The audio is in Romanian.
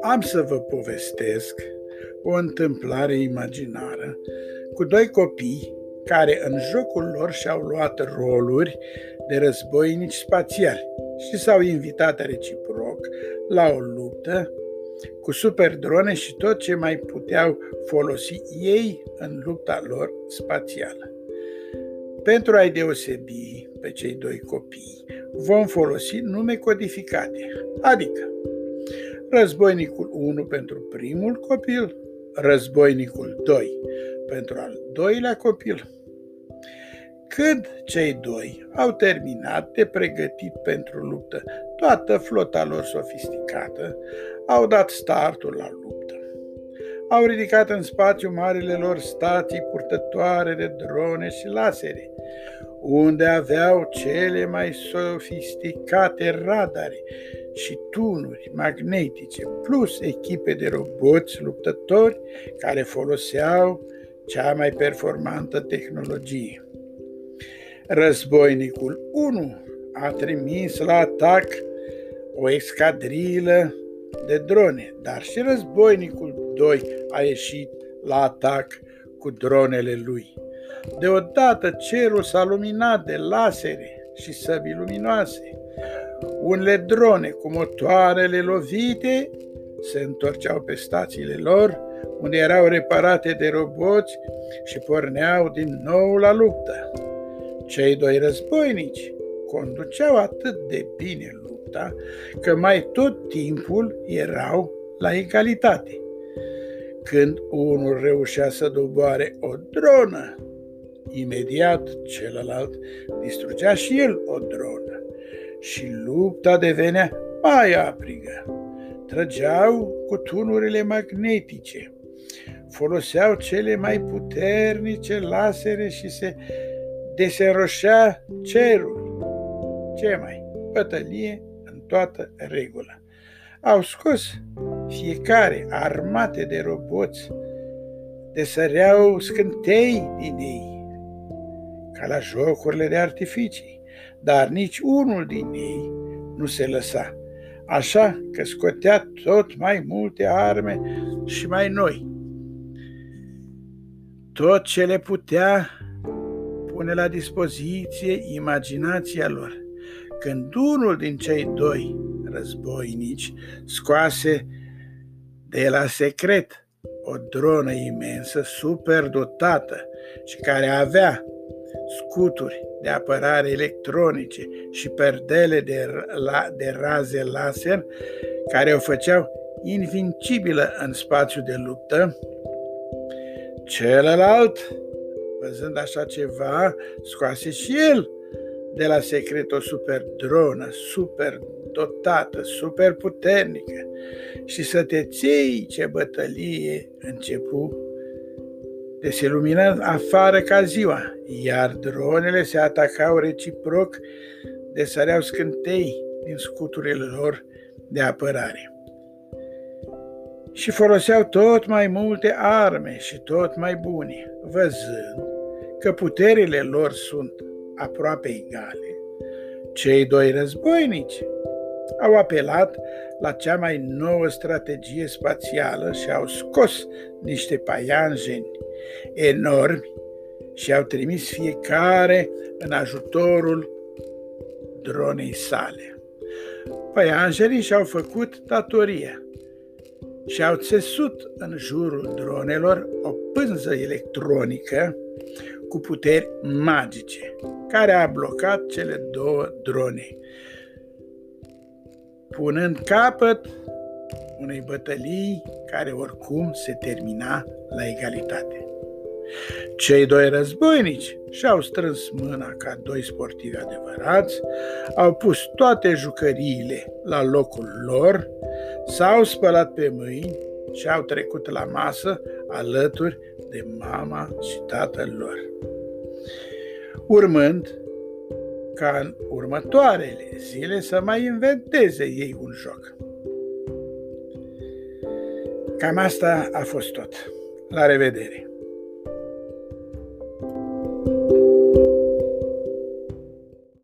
Am să vă povestesc o întâmplare imaginară cu doi copii care în jocul lor și-au luat roluri de războinici spațiali și s-au invitat reciproc la o luptă cu super drone și tot ce mai puteau folosi ei în lupta lor spațială. Pentru a-i deosebi pe cei doi copii, vom folosi nume codificate, adică războinicul 1 pentru primul copil, războinicul 2 pentru al doilea copil. Când cei doi au terminat de pregătit pentru luptă toată flota lor sofisticată, au dat startul la luptă. Au ridicat în spațiu marile lor stații purtătoare de drone și lasere, unde aveau cele mai sofisticate radare și tunuri magnetice, plus echipe de roboți luptători care foloseau cea mai performantă tehnologie. Războinicul 1 a trimis la atac o escadrilă de drone, dar și războinicul 2 a ieșit la atac cu dronele lui. Deodată cerul s-a luminat de lasere și săbi luminoase. Unele drone cu motoarele lovite se întorceau pe stațiile lor, unde erau reparate de roboți și porneau din nou la luptă. Cei doi războinici conduceau atât de bine lupta că mai tot timpul erau la egalitate. Când unul reușea să doboare o dronă, imediat celălalt distrugea și el o dronă și lupta devenea mai aprigă. Trăgeau cu tunurile magnetice, foloseau cele mai puternice lasere și se desenroșea cerul. Ce mai? Bătălie în toată regula. Au scos fiecare armate de roboți, desăreau scântei din ei, ca la jocurile de artificii, dar nici unul din ei nu se lăsa, așa că scotea tot mai multe arme și mai noi. Tot ce le putea pune la dispoziție imaginația lor. Când unul din cei doi războinici scoase de la secret o dronă imensă, super dotată și care avea scuturi de apărare electronice și perdele de, la, de raze laser care o făceau invincibilă în spațiu de luptă, celălalt Văzând așa ceva, scoase și el de la secret o super dronă, super dotată, super puternică și să te ții ce bătălie începu de se lumina afară ca ziua, iar dronele se atacau reciproc de săreau scântei din scuturile lor de apărare. Și foloseau tot mai multe arme și tot mai bune, văzând că puterile lor sunt aproape egale. Cei doi războinici au apelat la cea mai nouă strategie spațială și au scos niște paianjeni enormi și au trimis fiecare în ajutorul dronei sale. Paianjenii și-au făcut datoria și au țesut în jurul dronelor o pânză electronică cu puteri magice, care a blocat cele două drone, punând capăt unei bătălii care oricum se termina la egalitate. Cei doi războinici și-au strâns mâna ca doi sportivi adevărați, au pus toate jucăriile la locul lor, s-au spălat pe mâini și au trecut la masă alături de mama și tatăl lor. Urmând ca în următoarele zile să mai inventeze ei un joc. Cam asta a fost tot. La revedere!